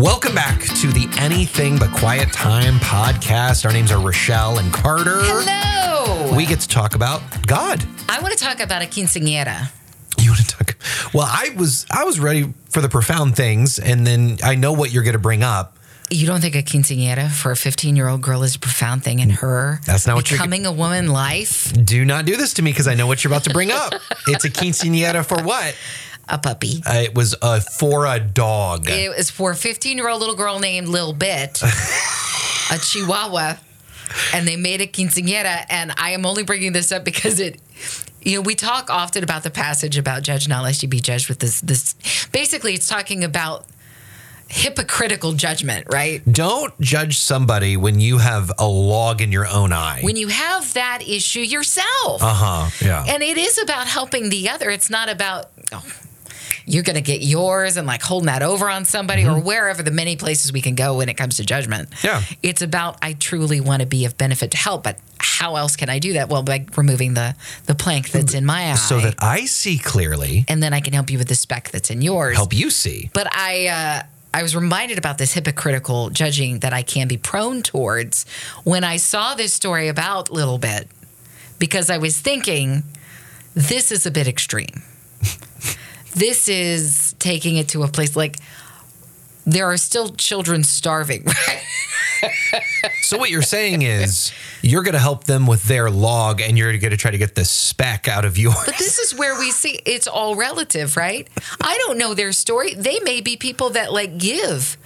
Welcome back to the Anything But Quiet Time podcast. Our names are Rochelle and Carter. Hello. We get to talk about God. I want to talk about a quinceañera. You want to talk? Well, I was I was ready for the profound things, and then I know what you're going to bring up. You don't think a quinceañera for a 15 year old girl is a profound thing in her That's not what you're- becoming a woman life? Do not do this to me because I know what you're about to bring up. it's a quinceanera for what? A puppy. Uh, it was uh, for a dog. It was for a 15 year old little girl named Lil Bit, a Chihuahua, and they made a quinceañera. And I am only bringing this up because it, you know, we talk often about the passage about judge not lest you be judged with this. This basically, it's talking about hypocritical judgment, right? Don't judge somebody when you have a log in your own eye. When you have that issue yourself. uh huh. Yeah. And it is about helping the other. It's not about, oh, you're going to get yours and like holding that over on somebody or wherever the many places we can go when it comes to judgment. Mm-hmm. Yeah. It's about, I truly want to be of benefit to help, but how else can I do that? Well, by removing the, the plank that's in my eye. so that I see clearly, and then I can help you with the speck that's in yours. help you see. But I, uh, I was reminded about this hypocritical judging that I can be prone towards when I saw this story about Little Bit, because I was thinking, this is a bit extreme. this is taking it to a place like there are still children starving. So what you're saying is you're going to help them with their log, and you're going to try to get the speck out of yours. But this is where we see it's all relative, right? I don't know their story. They may be people that like give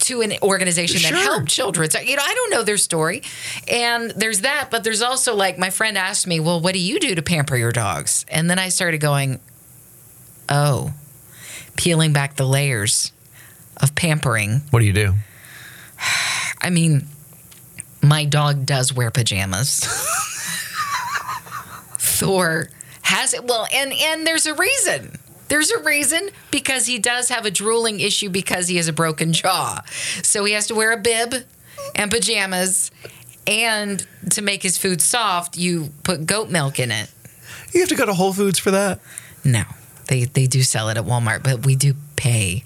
to an organization that Sure. help children. So, you know, I don't know their story. And there's that, but there's also like my friend asked me, "Well, what do you do to pamper your dogs?" And then I started going, "Oh, peeling back the layers of pampering. What do you do? I mean, my dog does wear pajamas. Thor has it. Well, and and there's a reason. There's a reason because he does have a drooling issue because he has a broken jaw. So he has to wear a bib and pajamas. And to make his food soft, you put goat milk in it. You have to go to Whole Foods for that. No, they they do sell it at Walmart, but we do pay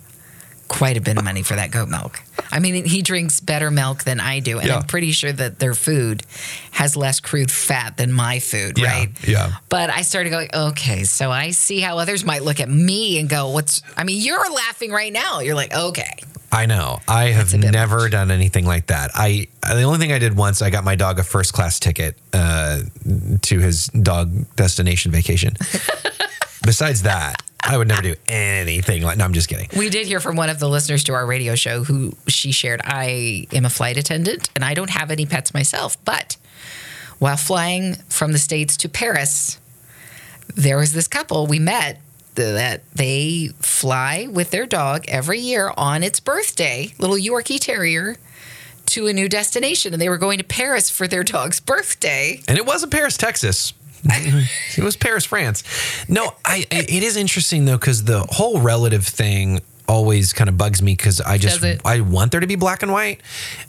quite a bit of money for that goat milk. I mean, he drinks better milk than I do, and Yeah. I'm pretty sure that their food has less crude fat than my food, Yeah, right? yeah. But I started going, okay, so I see how others might look at me and go, "What's?" I mean, you're laughing right now. You're like, okay, I know. I have never done anything like that. I the only thing I did once, I got my dog a first class ticket uh, to his dog destination vacation. Besides that, I would never do anything like. No, I'm just kidding. We did hear from one of the listeners to our radio show who she shared, I am a flight attendant and I don't have any pets myself. But while flying from the States to Paris, there was this couple we met that they fly with their dog every year on its birthday, little Yorkie Terrier, to a new destination. And they were going to Paris for their dog's birthday. And it wasn't Paris, Texas. it was Paris, France. No, I. I- It is interesting though because the whole relative thing always kind of bugs me because I just I want there to be black and white,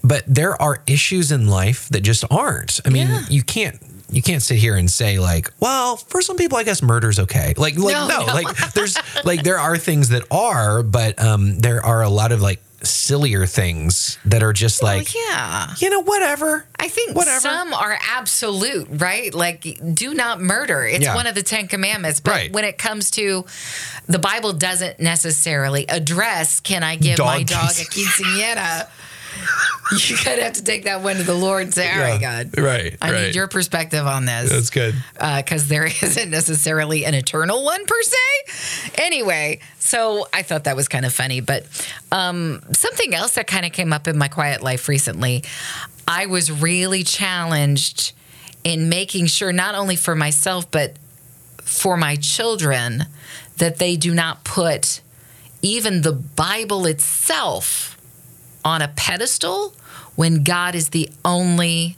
but there are issues in life that just aren't. I mean, Yeah. you can't. You can't sit here and say like, well, for some people, I guess murder's okay. Like, like No, no, no. like there's like there are things that are, but um, there are a lot of like sillier things that are just like, well, yeah. you know, whatever. I think Whatever. some are absolute, right? Like, do not murder. It's Yeah. one of the Ten Commandments. But Right. when it comes to the Bible, doesn't necessarily address can I give my Dog dog a quinceanera? you kind of have to take that one to the Lord and say, "All right, God, Right. I right. need your perspective on this." That's good. because there isn't necessarily an eternal one per se. Anyway, so I thought that was kind of funny. But um, something else that kind of came up in my quiet life recently, I was really challenged in making sure, not only for myself, but for my children, that they do not put even the Bible itself on a pedestal when God is the only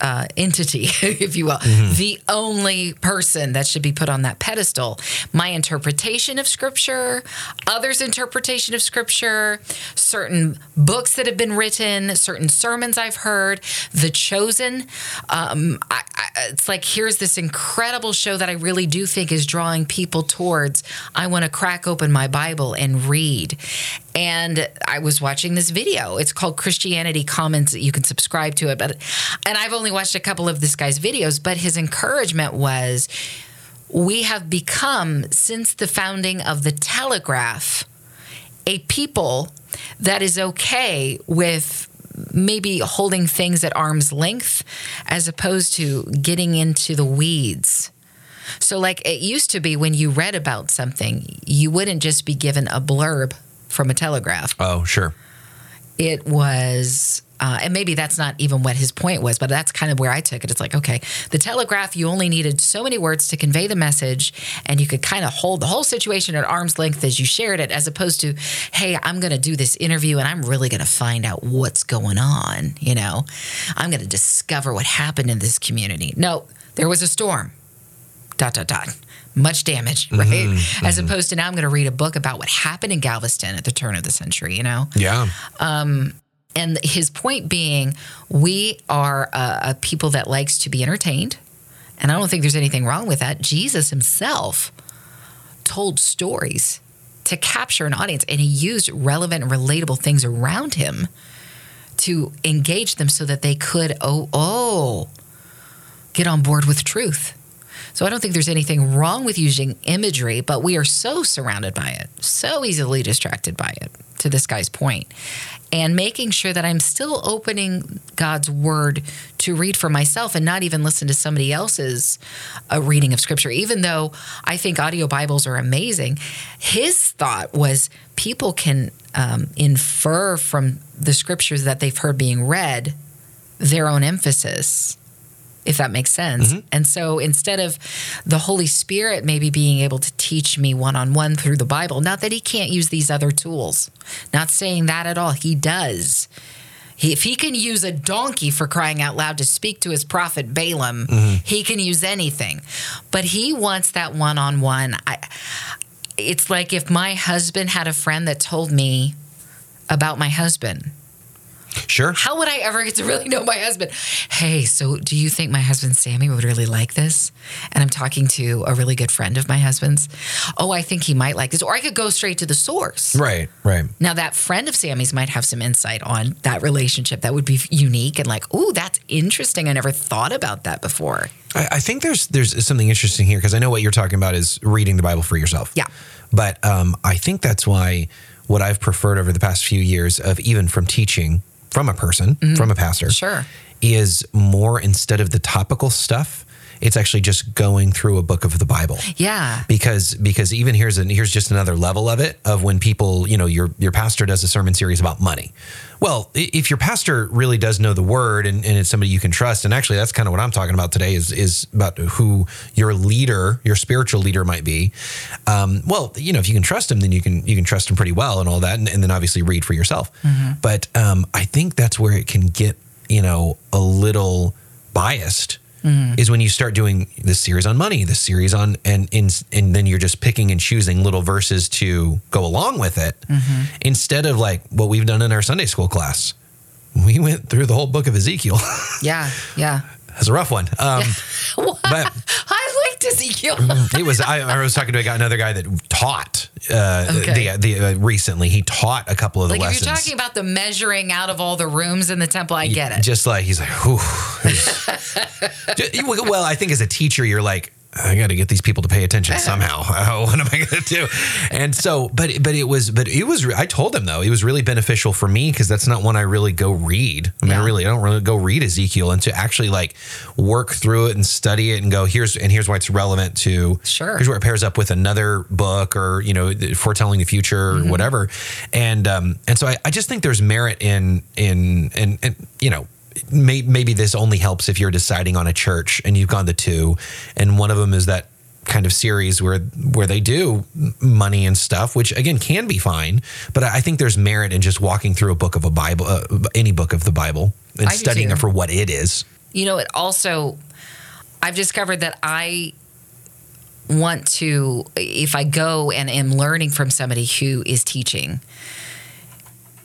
uh, entity, if you will, the only person that should be put on that pedestal. My interpretation of scripture, others' interpretation of scripture, certain books that have been written, certain sermons I've heard, The Chosen. Um, I, I, it's like here's this incredible show that I really do think is drawing people towards. I want to crack open my Bible and read. And I was watching this video. It's called Christianity Commons. You can subscribe to it, but and I've only watched a couple of this guy's videos. But his encouragement was, we have become since the founding of the Telegraph a people that is okay with maybe holding things at arm's length as opposed to getting into the weeds. So, like it used to be when you read about something, you wouldn't just be given a blurb from a telegraph. Oh, sure. It was, uh, and maybe that's not even what his point was, but that's kind of where I took it. It's like, okay, the telegraph, you only needed so many words to convey the message, and you could kind of hold the whole situation at arm's length as you shared it, as opposed to, hey, I'm going to do this interview and I'm really going to find out what's going on. You know, I'm going to discover what happened in this community. No, there was a storm. Dot, dot, dot. Much damage, right? Mm-hmm, as mm-hmm. opposed to now, I'm going to read a book about what happened in Galveston at the turn of the century, you know? Yeah. Um, and his point being we are a, a people that likes to be entertained. And i don't think there's anything wrong with that. Jesus himself told stories to capture an audience and he used relevant and relatable things around him to engage them so that they could oh oh get on board with truth. So I don't think there's anything wrong with using imagery, but we are so surrounded by it, so easily distracted by it, to this guy's point. And making sure that I'm still opening God's word to read for myself and not even listen to somebody else's uh, reading of scripture, even though I think audio Bibles are amazing. His thought was people can um, infer from the scriptures that they've heard being read their own emphasis if that makes sense. Mm-hmm. And so instead of the Holy Spirit maybe being able to teach me one on one through the Bible, not that he can't use these other tools, not saying that at all, he does. He, if he can use a donkey for crying out loud to speak to his prophet Balaam, mm-hmm. he can use anything. But he wants that one on one. It's like if my husband had a friend that told me about my husband. Sure. How would I ever get to really know my husband? Hey, so do you think my husband Sammy would really like this? And I'm talking to a really good friend of my husband's. Oh, I think he might like this. Or I could go straight to the source. Right, right. Now, that friend of Sammy's might have some insight on that relationship that would be unique and like, oh, that's interesting. I never thought about that before. I, I think there's there's something interesting here because I know what you're talking about is reading the Bible for yourself. Yeah. But um, I think that's why what I've preferred over the past few years of even from teaching from a person, mm-hmm. from a pastor, Sure. is more instead of the topical stuff, it's actually just going through a book of the Bible. Yeah. because because even here's an, here's just another level of it of when people you know your your pastor does a sermon series about money. Well, if your pastor really does know the word and, and it's somebody you can trust, and actually that's kind of what I'm talking about today is is about who your leader, your spiritual leader might be. Um, well, you know, if you can trust him, then you can you can trust him pretty well and all that, and, and then obviously read for yourself. But um, I think that's where it can get you know a little biased Mm-hmm. is when you start doing this series on money, this series on and in, and then you're just picking and choosing little verses to go along with it mm-hmm. instead of like what we've done in our Sunday school class. We went through the whole book of Ezekiel. Yeah. Yeah. That's a rough one. Um, but I liked Ezekiel. it was I, I was talking to another guy that taught uh, Okay. the, the uh, recently. He taught a couple of the like if you're talking about the measuring out of all the rooms in the temple, I get it. Just like he's like, whew. Well, I think as a teacher, you're like, I got to get these people to pay attention somehow. what am I going to do? And so, but but it was, but it was. I told him though, it was really beneficial for me because that's not one I really go read. I mean, I really, I don't really go read Ezekiel and to actually like work through it and study it and go here's and here's why it's relevant to. Sure. Here's where it pairs up with another book or you know foretelling the future or whatever. And um and so I, I just think there's merit in in and and you know may, maybe this only helps if you're deciding on a church and you've gone to two, and one of them is that kind of series where where they do money and stuff, which again can be fine. But I I think there's merit in just walking through a book of a Bible, uh, any book of the Bible, and I studying it for what it is. you know, it also, I've discovered that I want to, if I go and am learning from somebody who is teaching,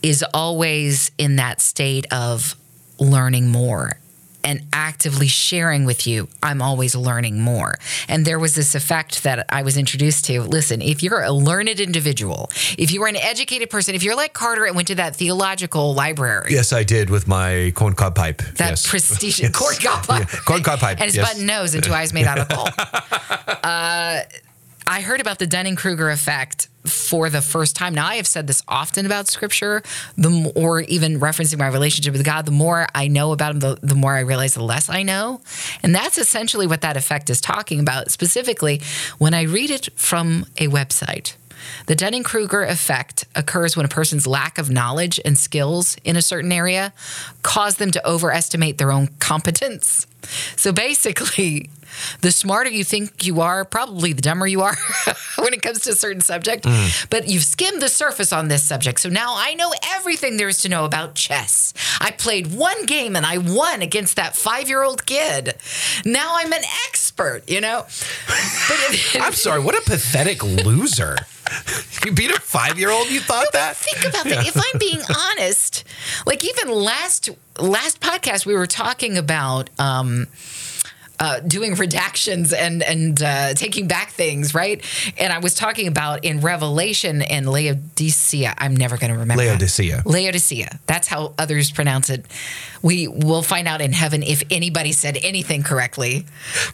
is always in that state of learning more and actively sharing with you, I'm always learning more. And there was this effect that I was introduced to. Listen, if you're a learned individual, if you are an educated person, if you're like Carter and went to that theological library, Yes, I did with my corncob pipe. that yes. prestigious Yes. corncob pipe, Yeah, corncob pipe. and his yes. button nose and two eyes made out of coal. uh, I heard about the Dunning Kruger effect for the first time. Now, I have said this often about scripture, the m- or even referencing my relationship with God. The more I know about him, the, the more I realize the less I know. And that's essentially what that effect is talking about. Specifically, when I read it from a website, the Dunning Kruger effect occurs when a person's lack of knowledge and skills in a certain area cause them to overestimate their own competence. So basically, the smarter you think you are, probably the dumber you are when it comes to a certain subject. But you've skimmed the surface on this subject. So now I know everything there is to know about chess. I played one game and I won against that five year old kid. Now I'm an expert, you know? I'm sorry. What a pathetic loser. You beat a five year old? You thought that? think about that. If I'm being honest, like even last last podcast, we were talking about um, uh, doing redactions and and uh, taking back things, right? And I was talking about in Revelation and Laodicea. I'm never going to remember that. Laodicea. Laodicea. That's how others pronounce it. We will find out in heaven if anybody said anything correctly,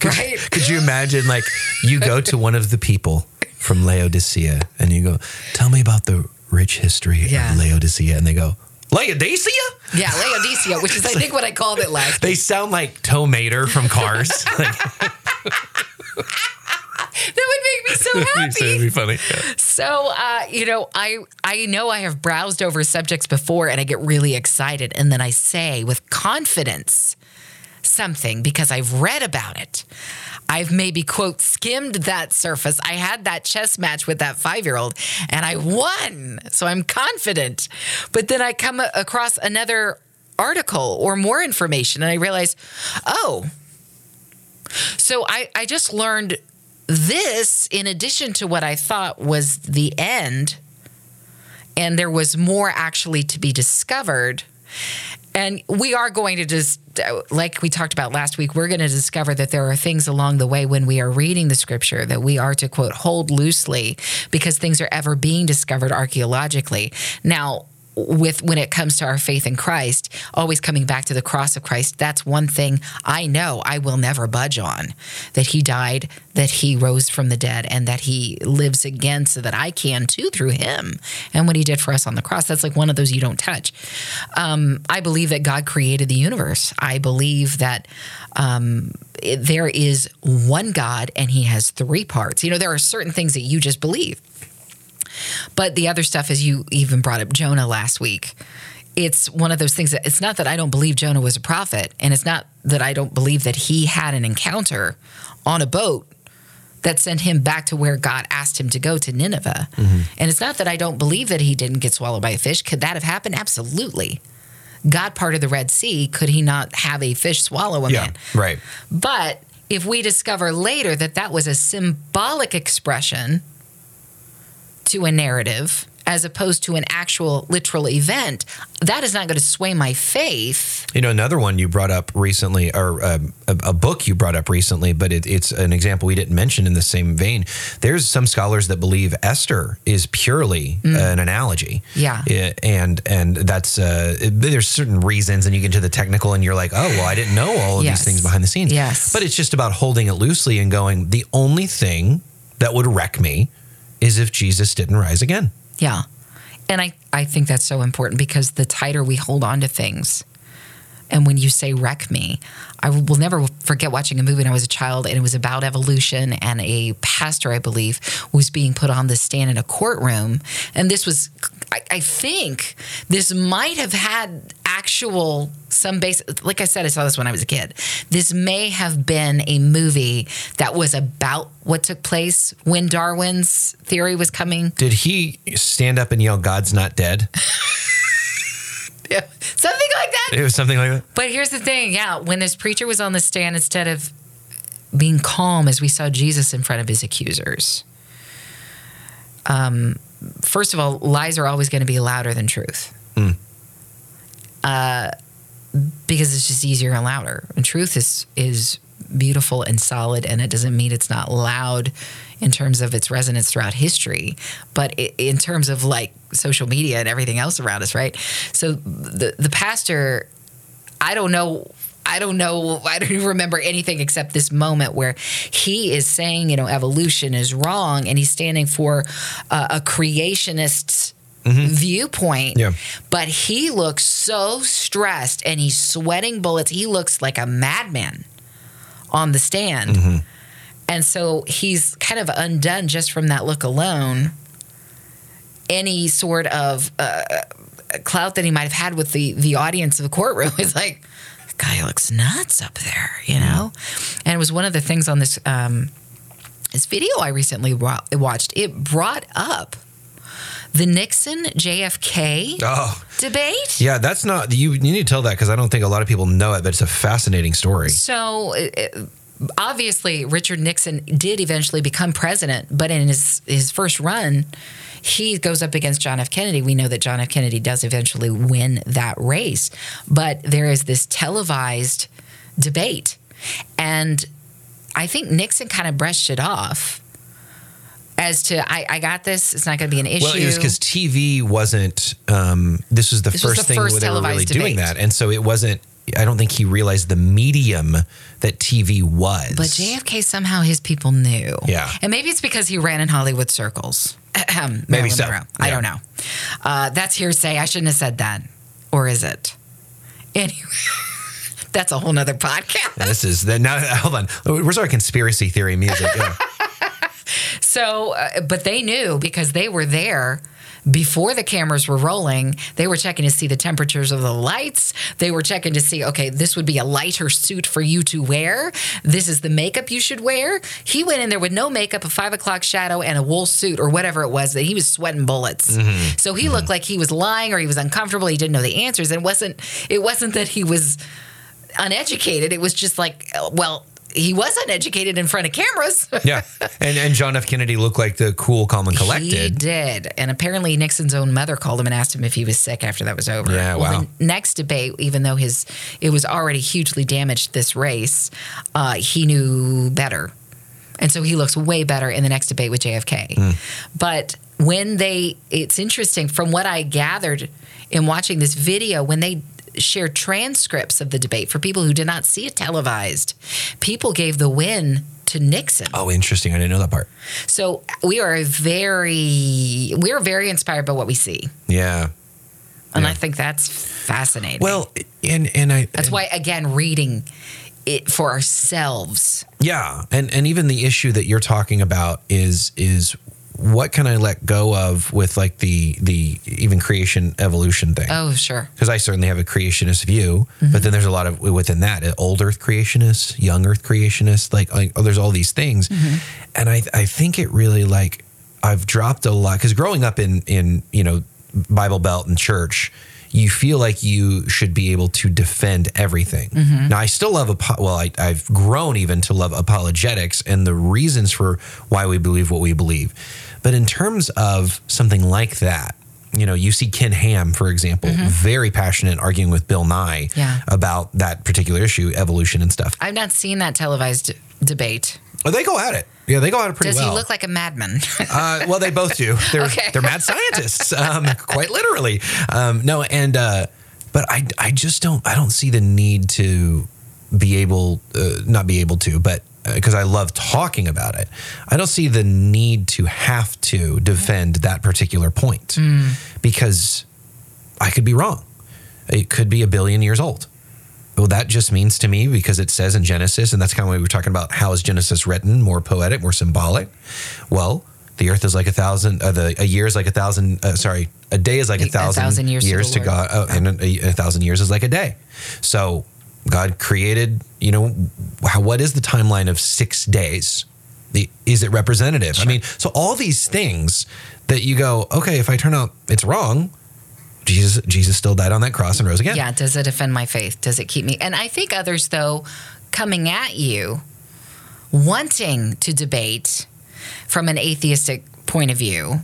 right? Could you imagine, like, you go to one of the people from Laodicea and you go, tell me about the rich history Yeah. of Laodicea. And they go, Laodicea? Yeah, Laodicea, which is I think what I called it last. They sound like Tow Mater from Cars. That would make me so happy. it'd be funny. Yeah. So, uh, you know, I I know I have browsed over subjects before, and I get really excited, and then I say with confidence something because I've read about it. I've maybe quote skimmed that surface. I had that chess match with that five year old, and I won. So I'm confident. But then I come across another article or more information, and I realize, oh. So I, I just learned this in addition to what I thought was the end, and there was more actually to be discovered. And we are going to just, like we talked about last week, we're going to discover that there are things along the way when we are reading the scripture that we are to quote, hold loosely because things are ever being discovered archaeologically. Now, with when it comes to our faith in Christ, always coming back to the cross of Christ, that's one thing I know I will never budge on. That he died, that he rose from the dead, and that he lives again so that I can too through him. And what he did for us on the cross, that's like one of those you don't touch. Um, I believe that God created the universe. I believe that um, there is one God and he has three parts. You know, there are certain things that you just believe. But the other stuff, is you even brought up Jonah last week, it's one of those things that it's not that I don't believe Jonah was a prophet, and it's not that I don't believe that he had an encounter on a boat that sent him back to where God asked him to go to Nineveh. Mm-hmm. And it's not that I don't believe that he didn't get swallowed by a fish. Could that have happened? Absolutely. God parted the Red Sea. Could he not have a fish swallow a Yeah. man? Right. But if we discover later that that was a symbolic expression to a narrative as opposed to an actual literal event, that is not going to sway my faith. You know, another one you brought up recently, or um, a, a book you brought up recently, but it, it's an example we didn't mention in the same vein. There's some scholars that believe Esther is purely an analogy. Mm. Yeah. Yeah, and and that's uh, it- there's certain reasons, and you get into the technical, and you're like, oh well, I didn't know all of Yes. these things behind the scenes. Yes. but it's just about holding it loosely and going. The only thing that would wreck me is if Jesus didn't rise again. Yeah. And I, I think that's so important because the tighter we hold on to things, and when you say wreck me, I will never forget watching a movie when I was a child and it was about evolution and a pastor, I believe, was being put on the stand in a courtroom. And this was, I, I think, this might have had actual, some base, like I said, I saw this when I was a kid. This may have been a movie that was about what took place when Darwin's theory was coming Did he stand up and yell, "God's not dead"? Yeah. Something like that. It was something like that. But here's the thing, yeah, when this preacher was on the stand, instead of being calm as we saw Jesus in front of his accusers, um, first of all, lies are always going to be louder than truth. Uh, because it's just easier and louder. And truth is is beautiful and solid, and it doesn't mean it's not loud in terms of its resonance throughout history, but in terms of like social media and everything else around us, right? So the the pastor, I don't know. I don't know. I don't even remember anything except this moment where he is saying, you know, evolution is wrong, and he's standing for uh, a creationist viewpoint. Yeah. But he looks so stressed and he's sweating bullets. He looks like a madman on the stand. And so he's kind of undone just from that look alone. Any sort of uh, clout that he might have had with the, the audience of the courtroom is like, the guy looks nuts up there, you know? And it was one of the things on this um, this video I recently wa- watched. It brought up the Nixon JFK Oh, debate. yeah. That's not you. You need to tell that because I don't think a lot of people know it, but it's a fascinating story. So obviously, Richard Nixon did eventually become president, but in his his first run, he goes up against John F. Kennedy. We know that John F. Kennedy does eventually win that race, but there is this televised debate, and I think Nixon kind of brushed it off. As to, I, I got this. It's not going to be an issue. Well, it was because TV wasn't. Um, this was the This was first the thing first they were really televised doing that, and so it wasn't. I don't think he realized the medium that TV was. But JFK somehow his people knew. Yeah. And maybe it's because he ran in Hollywood circles. Maybe Marilyn so. Monroe. I don't know. Uh, that's hearsay. I shouldn't have said that. Or is it? Anyway, that's a whole nother podcast. this is the, now. Hold on. Where's our conspiracy theory music? Yeah. So, uh, but they knew because they were there before the cameras were rolling. They were checking to see the temperatures of the lights. They were checking to see, okay, this would be a lighter suit for you to wear. This is the makeup you should wear. He went in there with no makeup, a five o'clock shadow, and a wool suit or whatever it was that he was sweating bullets. So he looked like he was lying or he was uncomfortable. He didn't know the answers. And it wasn't it wasn't that he was uneducated. It was just like, uh, well, he was uneducated in front of cameras. yeah. And and John F. Kennedy looked like the cool, calm, and collected. He did. And apparently Nixon's own mother called him and asked him if he was sick after that was over. Yeah, well, wow. the next debate, even though his it was already hugely damaged this race, uh, he knew better. And so he looks way better in the next debate with JFK. Hmm. But when they it's interesting from what I gathered in watching this video, when they shared transcripts of the debate for people who did not see it televised, people gave the win to Nixon. Oh, interesting. I didn't know that part. So we are very we are very inspired by what we see. Yeah. And Yeah. I think that's fascinating. Well, and and I that's why again reading it for ourselves. Yeah, and and even the issue that you're talking about is is what can I let go of with like the the even creation evolution thing? Oh, sure. Because I certainly have a creationist view, but mm-hmm. then there's a lot of within that uh, old Earth creationists, young Earth creationists, like like oh, there's all these things, mm-hmm. and I I think it really like I've dropped a lot because growing up in in you know Bible Belt and church. You feel like you should be able to defend everything. Mm-hmm. Now, I still love, well, I, I've grown even to love apologetics and the reasons for why we believe what we believe. But in terms of something like that, you know, you see Ken Ham, for example, very passionate arguing with Bill Nye Yeah. about that particular issue, evolution and stuff. I've not seen that televised debate. Oh, they go at it. Yeah, they go at it pretty Does well. he look like a madman? Uh, well, they both do. They're Okay. they're mad scientists, um, quite literally. Um, no, and uh, but I I just don't I don't see the need to be able uh, not be able to, but because I love talking about it, I don't see the need to have to defend that particular point because I could be wrong. It could be a billion years old. Well, that just means to me because it says in Genesis, and that's kind of what we were talking about. How is Genesis written? More poetic, more symbolic. Well, the earth is like a thousand. Uh, the a year is like a thousand. Uh, sorry, a day is like a A thousand, thousand years to to God, uh, and a, a thousand years is like a day. So God created. You know, how, what is the timeline of six days? The, is it representative? I mean, so all these things that you go, okay, if I turn out it's wrong, Jesus Jesus still died on that cross and rose again. Yeah, does it defend my faith? Does it keep me? And I think others, though, coming at you, wanting to debate from an atheistic point of view,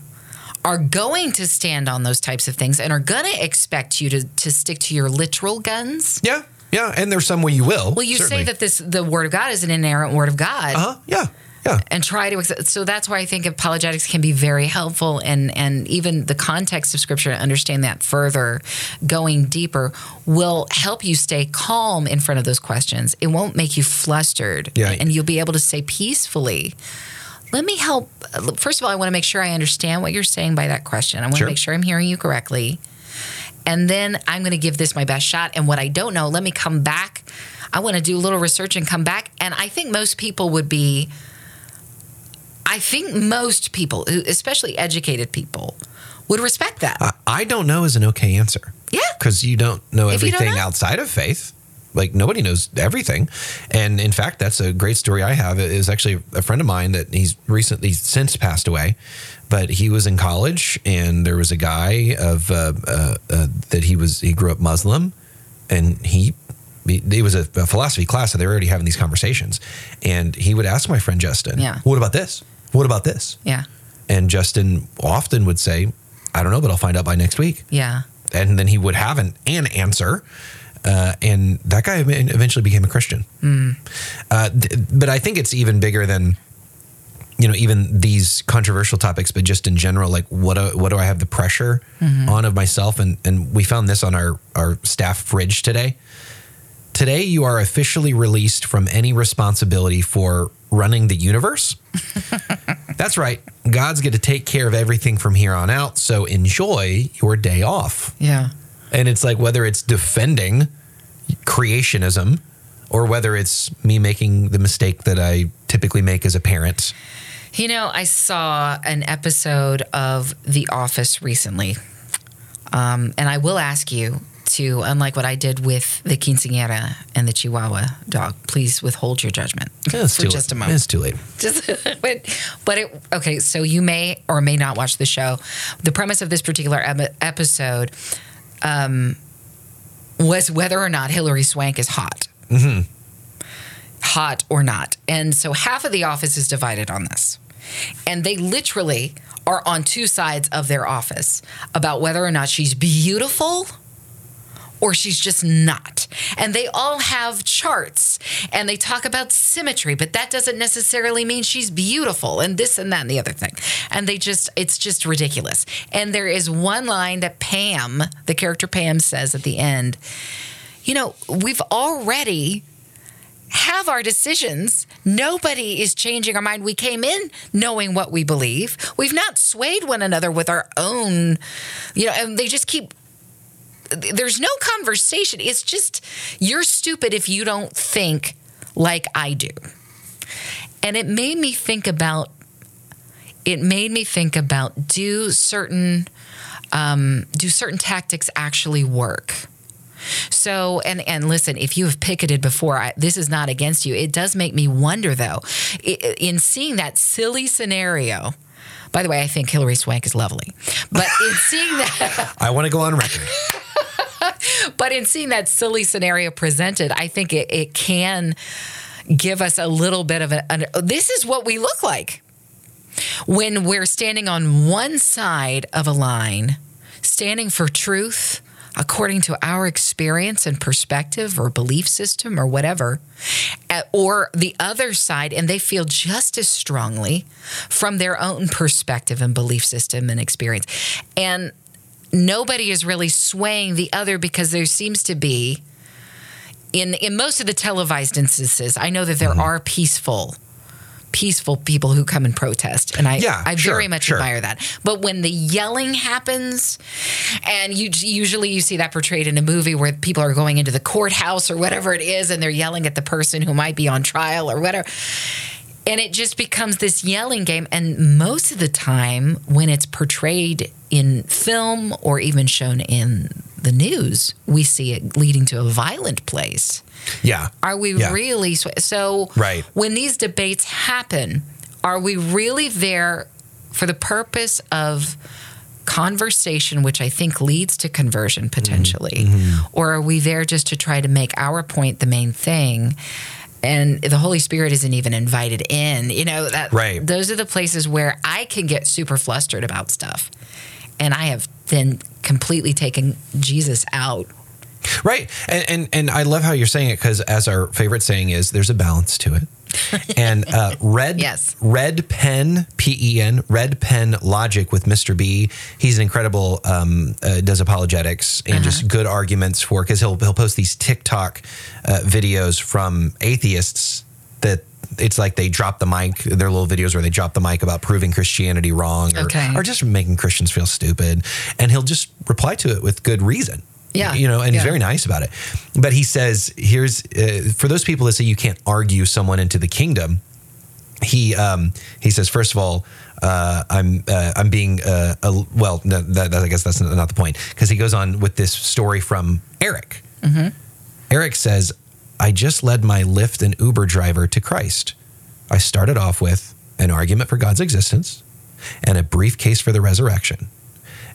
are going to stand on those types of things and are going to expect you to, to stick to your literal guns. Yeah. Yeah. And there's some way you will. Well, you certainly. say that this the word of God is an inerrant word of God. Uh huh. Yeah. Yeah. and try to. So that's why I think apologetics can be very helpful, and and even the context of Scripture to understand that further, going deeper, will help you stay calm in front of those questions. It won't make you flustered, Yeah. and you'll be able to say peacefully. Let me help. First of all, I want to make sure I understand what you're saying by that question. I want Sure. to make sure I'm hearing you correctly. And then I'm going to give this my best shot. And what I don't know, let me come back. I want to do a little research and come back. And I think most people would be, I think most people, especially educated people, would respect that. I, I don't know is an okay answer. Yeah. Because you don't know you don't everything know. outside of faith. Like nobody knows everything. And in fact, that's a great story I have. It is actually a friend of mine that he's recently since passed away. But he was in college and there was a guy of uh, uh, uh, that he was he grew up Muslim and he it was a, a philosophy class, so they were already having these conversations. And he would ask my friend Justin, Yeah. what about this? What about this? Yeah. And Justin often would say, I don't know, but I'll find out by next week. Yeah. And then he would have an, an answer. Uh, and that guy eventually became a Christian. Uh, th- but I think it's even bigger than, you know, even these controversial topics, but just in general, like what do, what do I have the pressure on of myself? And, and we found this on our, our staff fridge today. Today, you are officially released from any responsibility for running the universe. That's right. God's going to take care of everything from here on out. So enjoy your day off. Yeah. And it's like whether it's defending creationism or whether it's me making the mistake that I typically make as a parent. You know, I saw an episode of The Office recently. Um, and I will ask you to, unlike what I did with the quinceañera and the Chihuahua dog, please withhold your judgment It's for just a moment. It's too late. Just, but, but it, okay, so you may or may not watch the show. The premise of this particular episode um, was whether or not Hilary Swank is hot. Hot or not. And so half of the office is divided on this. And they literally are on two sides of their office about whether or not she's beautiful or she's just not. And they all have charts and they talk about symmetry, but that doesn't necessarily mean she's beautiful and this and that and the other thing. And they just, it's just ridiculous. And there is one line that Pam, the character Pam, says at the end you know, we've already have our decisions. Nobody is changing our mind. We came in knowing what we believe. We've not swayed one another with our own, you know, and they just keep there's no conversation. It's just you're stupid if you don't think like I do. And it made me think about it made me think about do certain um, do certain tactics actually work? So and and listen, if you have picketed before, I, this is not against you. It does make me wonder though, in seeing that silly scenario. By the way, I think Hilary Swank is lovely, but in seeing that. I want to go on record. But in seeing that silly scenario presented, I think it, it can give us a little bit of a, an, this is what we look like when we're standing on one side of a line, standing for truth according to our experience and perspective or belief system or whatever, uh, or the other side, and they feel just as strongly from their own perspective and belief system and experience. And nobody is really swaying the other because there seems to be in in most of the televised instances i know that Mm-hmm. there are peaceful peaceful people who come and protest. And i Yeah, i sure, very much sure. admire that. But when the yelling happens and you usually you see that portrayed in a movie where people are going into the courthouse or whatever it is and they're yelling at the person who might be on trial or whatever and it just becomes this yelling game. And most of the time when it's portrayed in film or even shown in the news we see it leading to a violent place Yeah. are we Yeah. really sw- so Right. when these debates happen are we really there for the purpose of conversation which I think leads to conversion potentially? Mm-hmm. Or are we there just to try to make our point the main thing? And the Holy Spirit isn't even invited in. You know, that Right. those are the places where I can get super flustered about stuff. And I have then completely taken Jesus out. Right. And, and and I love how you're saying it because as our favorite saying is, there's a balance to it. And uh, red, Yes. red pen, P E N, red pen logic with Mr. B. He's an incredible, um, uh, does apologetics and just good arguments for because he'll he'll post these TikTok uh, videos from atheists that. It's like they drop the mic. Their little videos where they drop the mic about proving Christianity wrong, or, Okay. or just making Christians feel stupid, and he'll just reply to it with good reason. Yeah. you know, and he's very nice about it. But he says, here's uh, for those people that say you can't argue someone into the kingdom. He um, he says, first of all, uh, I'm uh, I'm being uh, a, well. no, That, that, I guess that's not the point because he goes on with this story from Eric. Eric says, I just led my Lyft and Uber driver to Christ. I started off with an argument for God's existence and a brief case for the resurrection.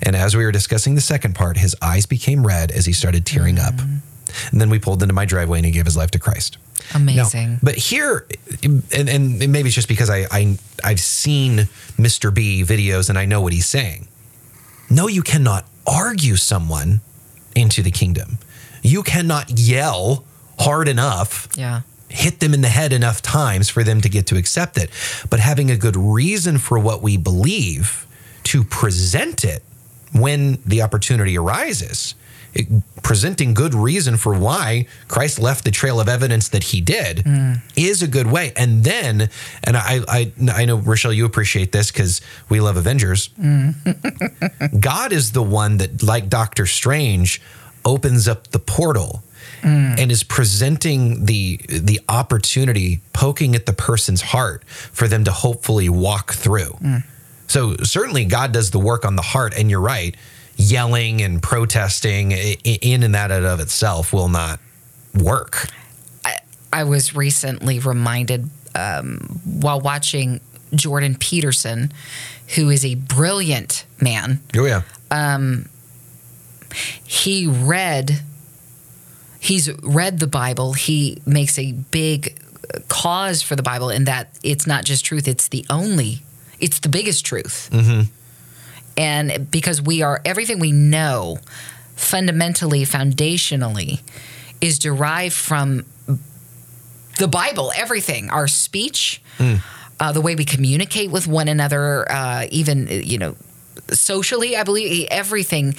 And as we were discussing the second part, his eyes became red as he started tearing up. Mm. And then we pulled into my driveway and he gave his life to Christ. Amazing. No, but here, and, and maybe it's just because I, I I've seen Mr. B videos and I know what he's saying. No, you cannot argue someone into the kingdom. You cannot yell hard enough, yeah. hit them in the head enough times for them to get to accept it. But having a good reason for what we believe to present it when the opportunity arises. It, presenting good reason for why Christ left the trail of evidence that he did mm. is a good way. And then, and I, I, I know Rochelle, you appreciate this because we love Avengers. Mm. God is the one that, like Doctor Strange, opens up the portal mm. and is presenting the the opportunity, poking at the person's heart for them to hopefully walk through. So certainly God does the work on the heart, and you're right. Yelling and protesting i- i- in and that of itself will not work. I was recently reminded um, while watching Jordan Peterson, who is a brilliant man. Oh yeah, He read, he's read the Bible. He makes a big cause for the Bible in that it's not just truth; it's the only, it's the biggest truth. And because we are everything we know, fundamentally, foundationally, is derived from the Bible, everything, our speech, uh, the way we communicate with one another, uh, even, you know, socially, I believe everything.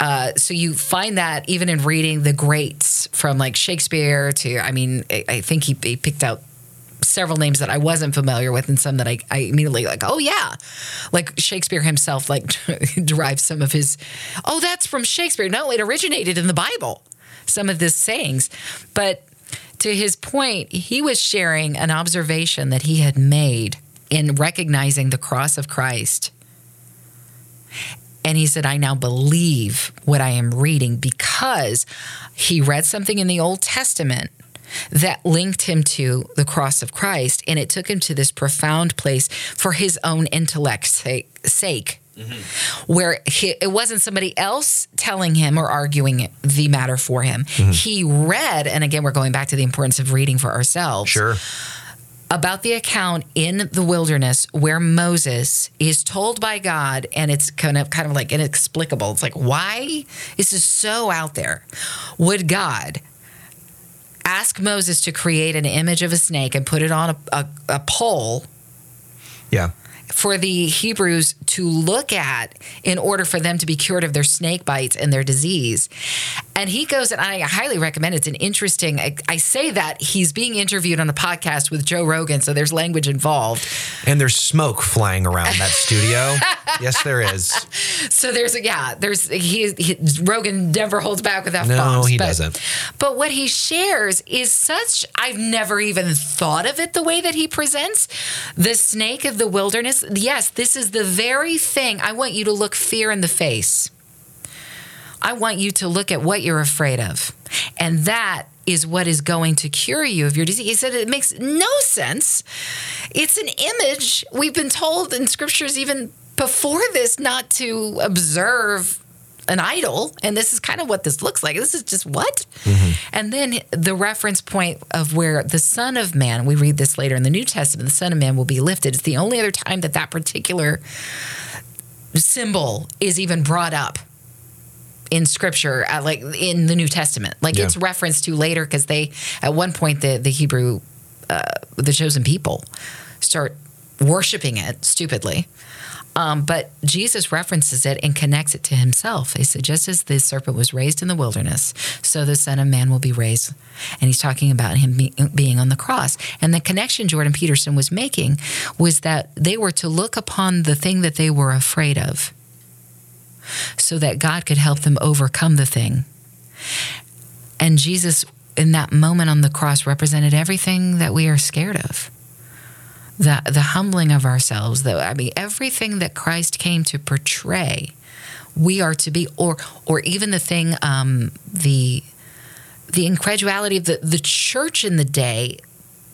Uh, so you find that even in reading the greats from like Shakespeare to, I mean, I, I think he, he picked out several names that I wasn't familiar with and some that I, I immediately like, oh yeah. Like Shakespeare himself, like derives some of his, oh, that's from Shakespeare. No, it originated in the Bible, some of this sayings. But to his point, he was sharing an observation that he had made in recognizing the cross of Christ. And he said, I now believe what I am reading because he read something in the Old Testament that linked him to the cross of Christ. And it took him to this profound place for his own intellect's sake. sake mm-hmm. Where he, it wasn't somebody else telling him or arguing the matter for him. Mm-hmm. He read, and again, we're going back to the importance of reading for ourselves sure. about the account in the wilderness where Moses is told by God, and it's kind of kind of like inexplicable. It's like, why This is so out there? Would God ask Moses to create an image of a snake and put it on a, a, a pole Yeah. for the Hebrews to look at in order for them to be cured of their snake bites and their disease. And he goes, and I highly recommend it. it's an interesting. I, I say that he's being interviewed on a podcast with Joe Rogan, so there's language involved. And there's smoke flying around that studio. yes, there is. So there's a yeah, there's he, he Rogan never holds back with that. No, he doesn't. But what he shares is such I've never even thought of it the way that he presents the snake of the wilderness. Yes, this is the very thing I want you to look fear in the face. I want you to look at what you're afraid of. And that is what is going to cure you of your disease. He said it makes no sense. It's an image. We've been told in scriptures, even before this not to observe an idol and this is kind of what this looks like this is just what mm-hmm. and then the reference point of where the son of man we read this later in the new testament the son of man will be lifted it's the only other time that that particular symbol is even brought up in scripture uh, like in the new testament like Yeah. it's referenced to later because they at one point the the hebrew uh, the chosen people start worshiping it stupidly um, but Jesus references it and connects it to himself. He said, just as the serpent was raised in the wilderness, so the Son of Man will be raised. And he's talking about him be- being on the cross. And the connection Jordan Peterson was making was that they were to look upon the thing that they were afraid of so that God could help them overcome the thing. And Jesus, in that moment on the cross, represented everything that we are scared of the the humbling of ourselves though i mean everything that christ came to portray we are to be or or even the thing um the the incredulity of the the church in the day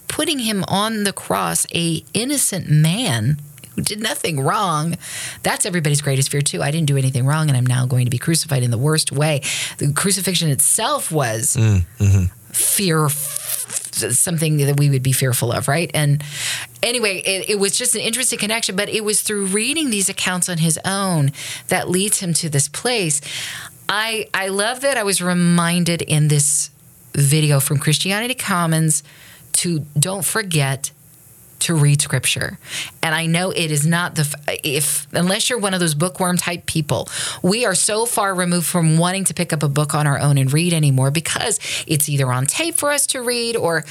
putting him on the cross a innocent man who did nothing wrong. That's everybody's greatest fear too. I didn't do anything wrong and i'm now going to be crucified in the worst way. The crucifixion itself was mm, mm-hmm. fear something that we would be fearful of right? And anyway it, it was just an interesting connection but it was through reading these accounts on his own that leads him to this place. I i love that i was reminded in this video from christianity commons to don't forget to read scripture. And I know it is not the if unless you're one of those bookworm type people, we are so far removed from wanting to pick up a book on our own and read anymore because it's either on tape for us to read or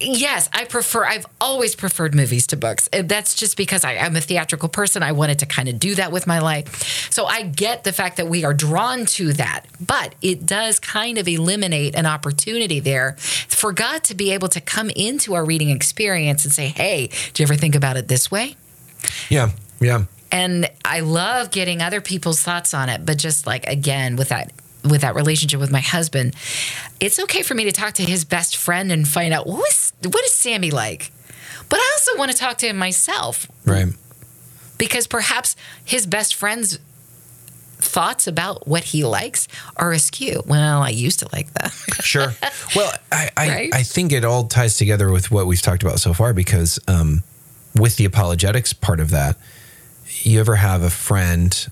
yes, I prefer I've always preferred movies to books. That's just because I, I'm a theatrical person. I wanted to kind of do that with my life. So I get the fact that we are drawn to that, but it does kind of eliminate an opportunity there for God to be able to come into our reading experience and say, hey, do you ever think about it this way? Yeah. Yeah. And I love getting other people's thoughts on it, but just like again with that with that relationship with my husband, it's okay for me to talk to his best friend and find out what is what is Sammy like. But I also want to talk to him myself Right. because perhaps his best friend's thoughts about what he likes are askew. Well, I used to like that. Sure. Well, I I, Right? I think it all ties together with what we've talked about so far because um, with the apologetics part of that, you ever have a friend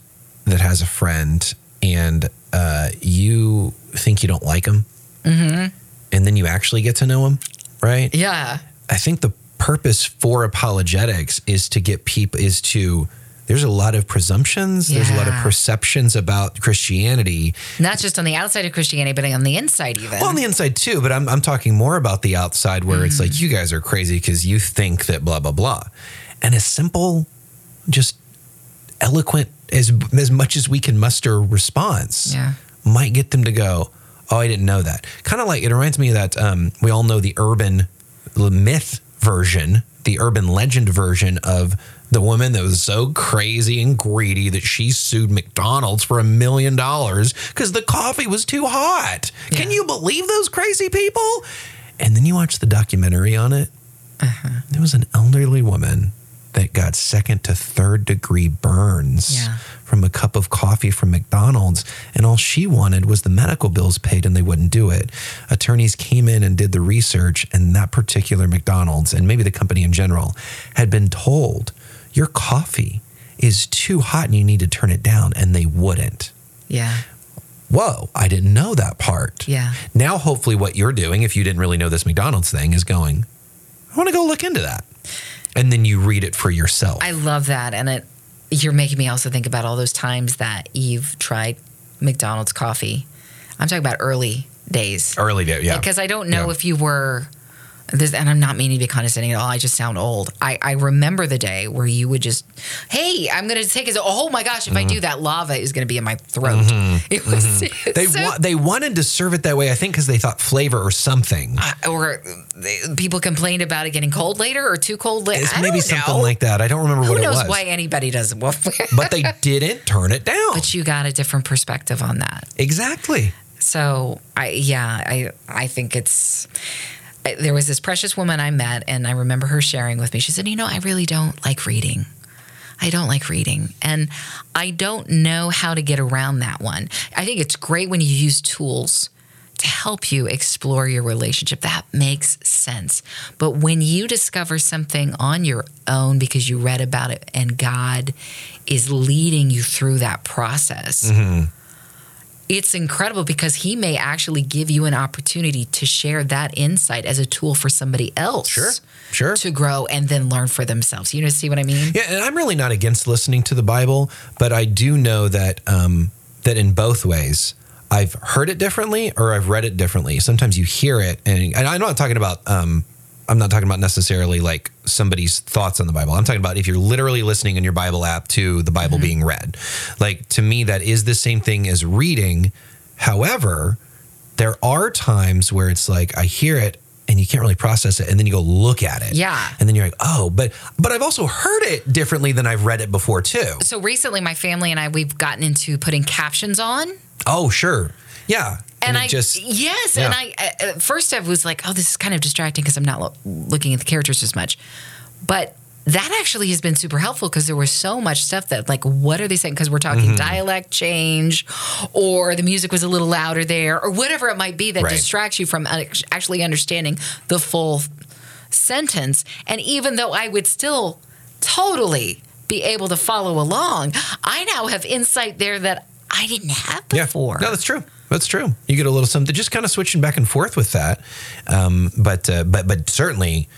that has a friend and uh, you think you don't like him, Mm-hmm. and then you actually get to know him, right? yeah. I think the purpose for apologetics is to get people is to there's a lot of presumptions, there's a lot of perceptions about Christianity. Not just on the outside of Christianity, but on the inside even. Well, on the inside too, but I'm I'm talking more about the outside where it's like you guys are crazy because you think that blah blah blah. And a simple, just eloquent as as much as we can muster response yeah. might get them to go, Oh, I didn't know that. Kind of like it reminds me that um, we all know the urban myth version, the urban legend version of the woman that was so crazy and greedy that she sued McDonald's for a million dollars because the coffee was too hot. Can you believe those crazy people? And then you watch the documentary on it. Uh-huh. There was an elderly woman that got second to third degree burns Yeah. from a cup of coffee from McDonald's. And all she wanted was the medical bills paid, and they wouldn't do it. Attorneys came in and did the research, and that particular McDonald's, and maybe the company in general, had been told, Your coffee is too hot and you need to turn it down. And they wouldn't. Yeah. Whoa, I didn't know that part. Yeah. Now, hopefully, what you're doing, if you didn't really know this McDonald's thing, is going, I want to go look into that. And then you read it for yourself. I love that. And it you're making me also think about all those times that you've tried McDonald's coffee. I'm talking about early days. Early days, yeah. Because I don't know Yeah. if you were this and I'm not meaning to be condescending at all. I just sound old. I, I remember the day where you would just, hey, I'm gonna take it. Oh my gosh, if I do that, lava is gonna be in my throat. It was Mm-hmm. They so- wa- they wanted to serve it that way, I think, because they thought flavor or something. or they, people complained about it getting cold later or too cold later. It's maybe something know. like that. I don't remember Who what it was. why anybody does it? Well, but they didn't turn it down. but you got a different perspective on that. exactly. So I yeah I I think it's There was this precious woman I met and I remember her sharing with me. She said, "You know, I really don't like reading. I don't like reading. And I don't know how to get around that one. I think it's great when you use tools to help you explore your relationship. That makes sense. But when you discover something on your own because you read about it and God is leading you through that process, Mm-hmm. It's incredible because He may actually give you an opportunity to share that insight as a tool for somebody else. Sure, sure. To grow and then learn for themselves. You know, see what I mean? Yeah, and I'm really not against listening to the Bible, but I do know that um, that in both ways, I've heard it differently or I've read it differently. Sometimes you hear it, and, and I'm not talking about. Um, I'm not talking about necessarily like somebody's thoughts on the Bible. I'm talking about if you're literally listening in your Bible app to the Bible mm-hmm. being read. Like to me, that is the same thing as reading. However, there are times where it's like I hear it and you can't really process it, and then you go look at it. Yeah. And then you're like, oh, but but I've also heard it differently than I've read it before too. So recently, my family and I, we've gotten into putting captions on. Oh, sure. Yeah. And, I just yes, yeah. and I at first I was like, oh, this is kind of distracting because I'm not lo- looking at the characters as much, but that actually has been super helpful because there was so much stuff that like what are they saying because we're talking Mm-hmm. dialect change or the music was a little louder there or whatever it might be that Right. distracts you from uh, actually understanding the full sentence and even though I would still totally be able to follow along I now have insight there that I didn't have yeah. before No, that's true. That's true. You get a little something, just kind of switching back and forth with that. Um, but uh, but but certainly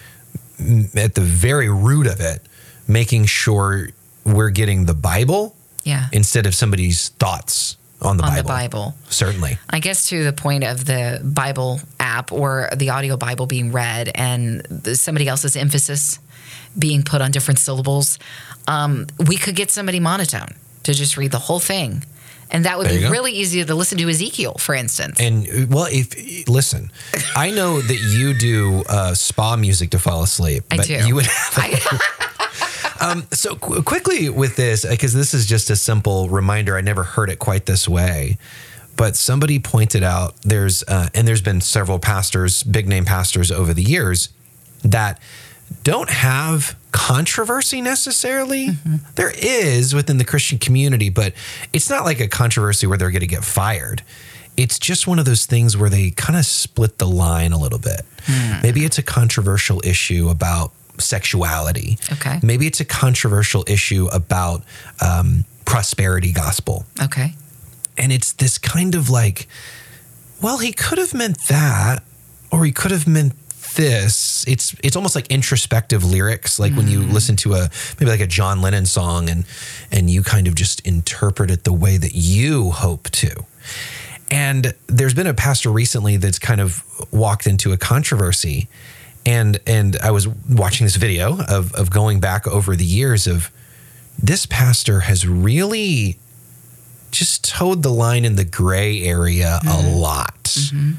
at the very root of it, making sure we're getting the Bible yeah instead of somebody's thoughts on the on Bible. the Bible. Certainly. I guess to the point of the Bible app or the audio Bible being read and somebody else's emphasis being put on different syllables, um, we could get somebody monotone to just read the whole thing. And that would be go. really easy to listen to Ezekiel, for instance. And uh, well, if listen, I know that you do uh, spa music to fall asleep, I but do. you would have I, So qu- quickly with this, because this is just a simple reminder. I never heard it quite this way, but somebody pointed out there's uh, and there's been several pastors, big name pastors over the years that don't have controversy necessarily. There is within the Christian community, but it's not like a controversy where they're going to get fired. It's just one of those things where they kind of split the line a little bit. Maybe it's a controversial issue about sexuality. Okay. Maybe it's a controversial issue about um, prosperity gospel. okay. And it's this kind of like, well, he could have meant that, or he could have meant this. It's it's almost like introspective lyrics, like when you mm. listen to a maybe like a John Lennon song, and and you kind of just interpret it the way that you hope to. And there's been a pastor recently that's kind of walked into a controversy, and and I was watching this video of of going back over the years of this pastor has really just toed the line in the gray area a mm-hmm. lot. Mm-hmm.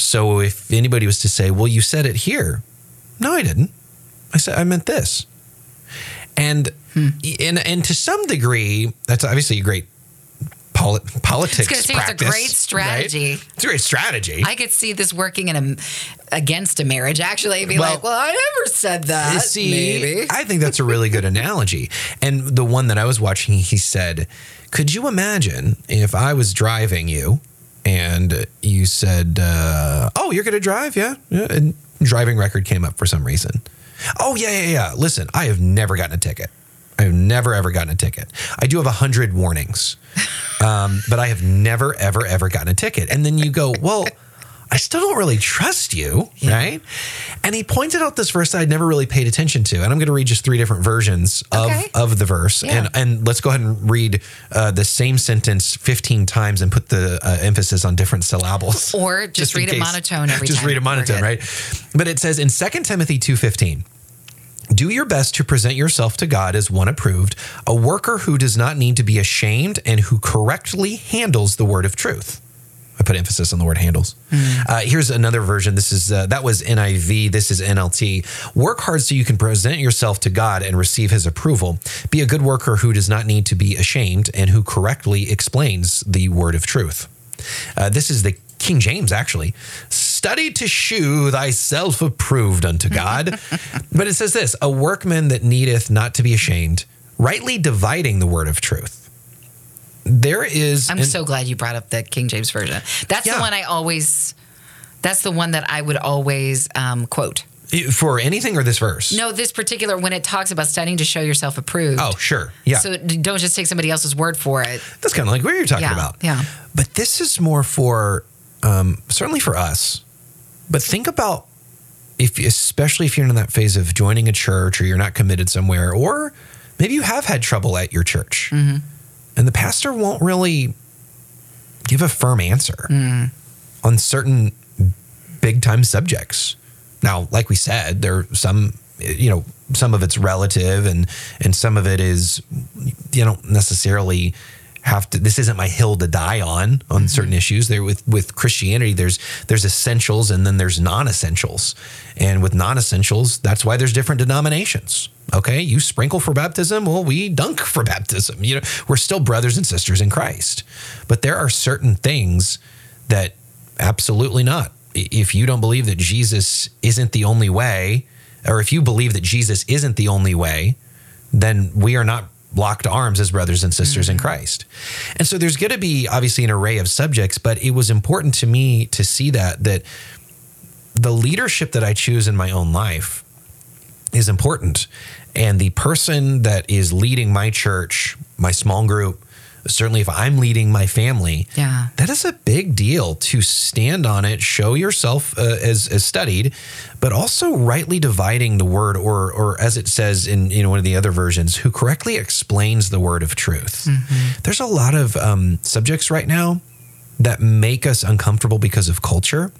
So if anybody was to say, "Well, you said it here," no, I didn't. I said I meant this, and hmm. and and to some degree, that's obviously a great poli- politics. gonna it's a great strategy. right? It's a great strategy. I could see this working in a against a marriage. Actually, be Well- like, "Well, I never said that." See, Maybe. I think that's a really good analogy. And the one that I was watching, he said, Could you imagine if I was driving you and you said, uh, Oh, you're going to drive? Yeah. yeah. And driving record came up for some reason. Oh, yeah, yeah, yeah. Listen, I have never gotten a ticket. I've never, ever gotten a ticket. I do have a hundred warnings, um, but I have never, ever, ever gotten a ticket. And then you go, Well, I still don't really trust you, right? And he pointed out this verse that I'd never really paid attention to, and I'm going to read just three different versions of Okay. of the verse, Yeah. and and let's go ahead and read uh, the same sentence 15 times and put the uh, emphasis on different syllables, Or just in read it case. monotone every just time. Just read it monotone, right? But it says in 2 Timothy 2:15. Do your best to present yourself to God as one approved, a worker who does not need to be ashamed and who correctly handles the word of truth. I put emphasis on the word handles. Uh, here's another version. This is uh, that was NIV. This is NLT. Work hard so you can present yourself to God and receive His approval. Be a good worker who does not need to be ashamed and who correctly explains the word of truth. Uh, this is the King James, actually. Study to shew thyself approved unto God. but it says this a workman that needeth not to be ashamed, rightly dividing the word of truth. There is. I'm an- so glad you brought up the King James version. That's Yeah. the one I always. That's the one that I would always um, quote. for anything or this verse. No, this particular when it talks about studying to show yourself approved. Oh, sure. Yeah. So don't just take somebody else's word for it. That's kind of like what you're talking Yeah, about. yeah. But this is more for, um, certainly for us. But think about if, especially if you're in that phase of joining a church or you're not committed somewhere, or maybe you have had trouble at your church, Mm-hmm. And the pastor won't really give a firm answer Mm. on certain big time subjects. Now, like we said, there are some, you know, some of it's relative and and some of it is you don't necessarily have to this isn't my hill to die on on mm-hmm. certain issues. There with with christianity there's there's essentials and then there's non-essentials. And with non-essentials that's why there's different denominations. Okay? You sprinkle for baptism well we dunk for baptism. You know we're still brothers and sisters in christ. But there are certain things that absolutely not. If you don't believe that jesus isn't the only way or if you believe that jesus isn't the only way then we are not locked arms as brothers and sisters in mm-hmm. Christ. And so there's going to be obviously an array of subjects, but it was important to me to see that that the leadership that I choose in my own life is important. And the person that is leading my church, my small group, certainly if I'm leading my family, Yeah. that is a big deal to stand on it, show yourself uh, as, as studied, but also rightly dividing the word, or or as it says in you know one of the other versions, who correctly explains the word of truth. There's a lot of um, subjects right now that make us uncomfortable because of culture,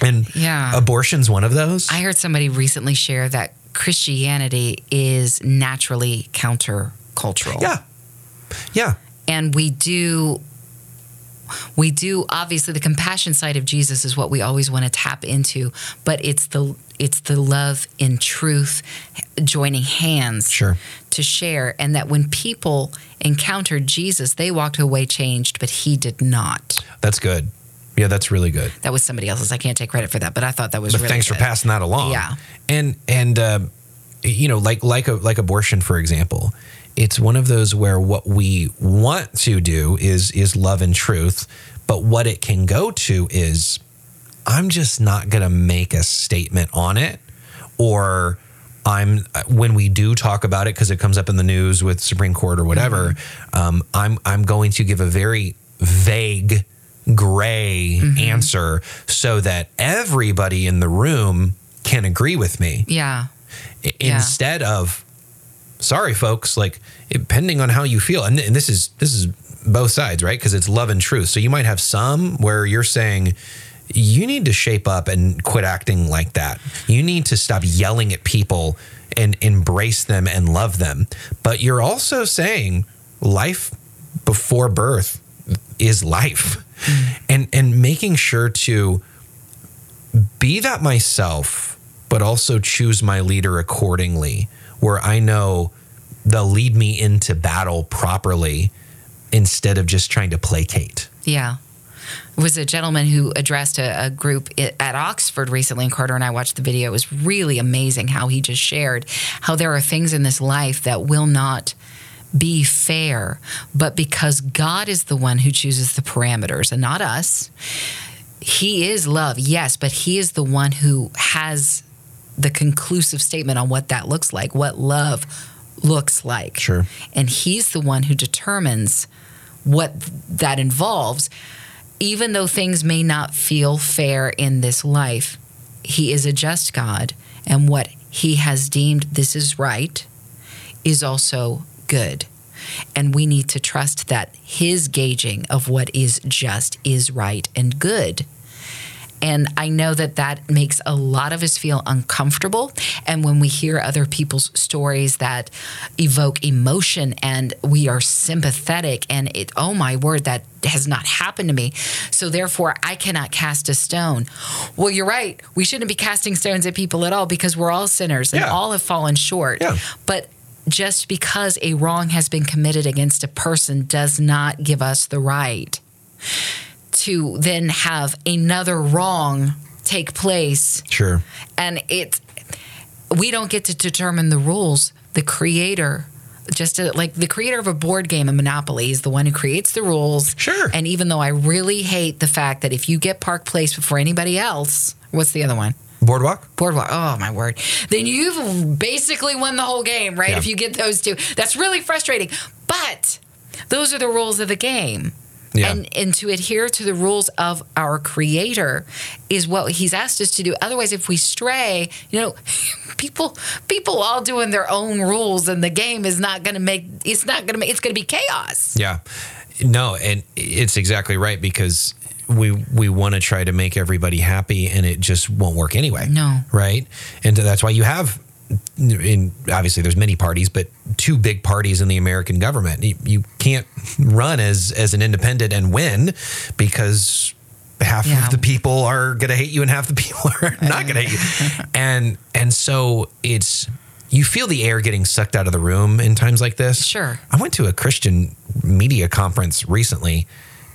and Yeah. abortion's one of those. I heard somebody recently share that Christianity is naturally countercultural. yeah, yeah, and we do we do obviously the compassion side of Jesus is what we always want to tap into but it's the it's the love in truth joining hands Sure. to share and that when people encountered Jesus they walked away changed but he did not that's good. Yeah, that's really good. that was somebody else's I can't take credit for that but I thought that was but really thanks good. for passing that along. Yeah. and and uh, you know, like like a, like abortion, for example, it's one of those where what we want to do is is love and truth, but what it can go to is, I'm just not going to make a statement on it, or I'm when we do talk about it because it comes up in the news with Supreme Court or whatever. Um, I'm I'm going to give a very vague, gray answer so that everybody in the room can agree with me yeah I- Yeah. instead of sorry folks like depending on how you feel and, and this is this is both sides right? Because it's love and truth. So you might have some where you're saying you need to shape up and quit acting like that. You need to stop yelling at people and embrace them and love them. But you're also saying life before birth is life. Mm. And and making sure to be that myself, but also choose my leader accordingly, where I know they'll lead me into battle properly instead of just trying to placate. Yeah. It was a gentleman who addressed a, a group at Oxford recently, and Carter and I watched the video. It was really amazing how he just shared how there are things in this life that will not be fair, but because God is the one who chooses the parameters and not us, He is love, yes, but He is the one who has the conclusive statement on what that looks like, what love looks like. Sure. And He's the one who determines what that involves. Even though things may not feel fair in this life, He is a just God, and what He has deemed this is right is also good. And we need to trust that His gauging of what is just is right and good. And I know that that makes a lot of us feel uncomfortable. And when we hear other people's stories that evoke emotion and we are sympathetic, and it, oh my word, that has not happened to me. So therefore, I cannot cast a stone. Well, you're right. We shouldn't be casting stones at people at all because we're all sinners and Yeah. all have fallen short. Yeah. But just because a wrong has been committed against a person does not give us the right to then have another wrong take place Sure. and it we don't get to determine the rules the creator just to, like the creator of a board game, a Monopoly, is the one who creates the rules. Sure. And even though I really hate the fact that if you get Park Place before anybody else, what's the other one? Boardwalk? Boardwalk. Oh my word! Then you've basically won the whole game, right? Yeah. If you get those two, that's really frustrating. But those are the rules of the game. Yeah. And, and to adhere to the rules of our creator is what he's asked us to do. Otherwise, if we stray, you know, people people all doing their own rules, and the game is not going to make it's not going to make it's going to be chaos. Yeah. No, and it's exactly right because we we want to try to make everybody happy and it just won't work anyway. No. Right? And that's why you have in obviously there's many parties but two big parties in the American government. You, you can't run as as an independent and win because half Yeah. of the people are going to hate you and half the people are not going to hate you. And and so it's you feel the air getting sucked out of the room in times like this. Sure. I went to a Christian media conference recently,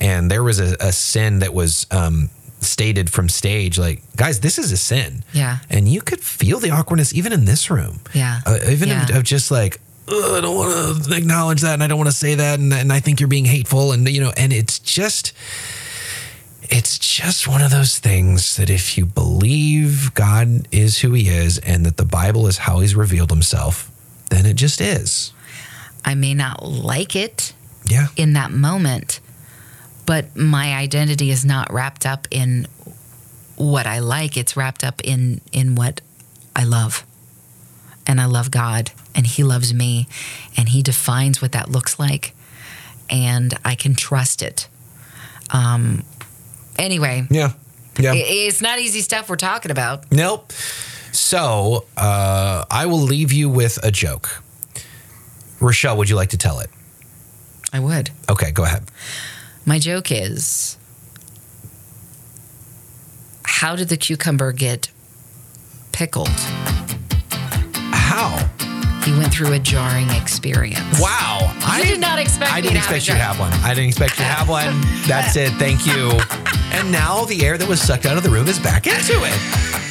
and there was a, a sin that was um, stated from stage. Like, guys, this is a sin. Yeah. And you could feel the awkwardness even in this room. Yeah. Uh, even of, Yeah. of just like, I don't want to acknowledge that, and I don't want to say that, and, and I think you're being hateful, and you know, and it's just. It's just one of those things that if you believe God is who he is and that the Bible is how he's revealed himself, then it just is. I may not like it Yeah. in that moment, but my identity is not wrapped up in what I like. It's wrapped up in in what I love. And I love God and he loves me and he defines what that looks like and I can trust it. Um anyway, Yeah. Yeah. it's not easy stuff we're talking about. Nope. So uh, I will leave you with a joke. Rochelle, would you like to tell it? I would. Okay, go ahead. My joke is how did the cucumber get pickled? How? He went through a jarring experience. Wow. You did not expect I didn't expect you to have one. I didn't expect you to have one. That's it. Thank you. And now the air that was sucked out of the room is back into it.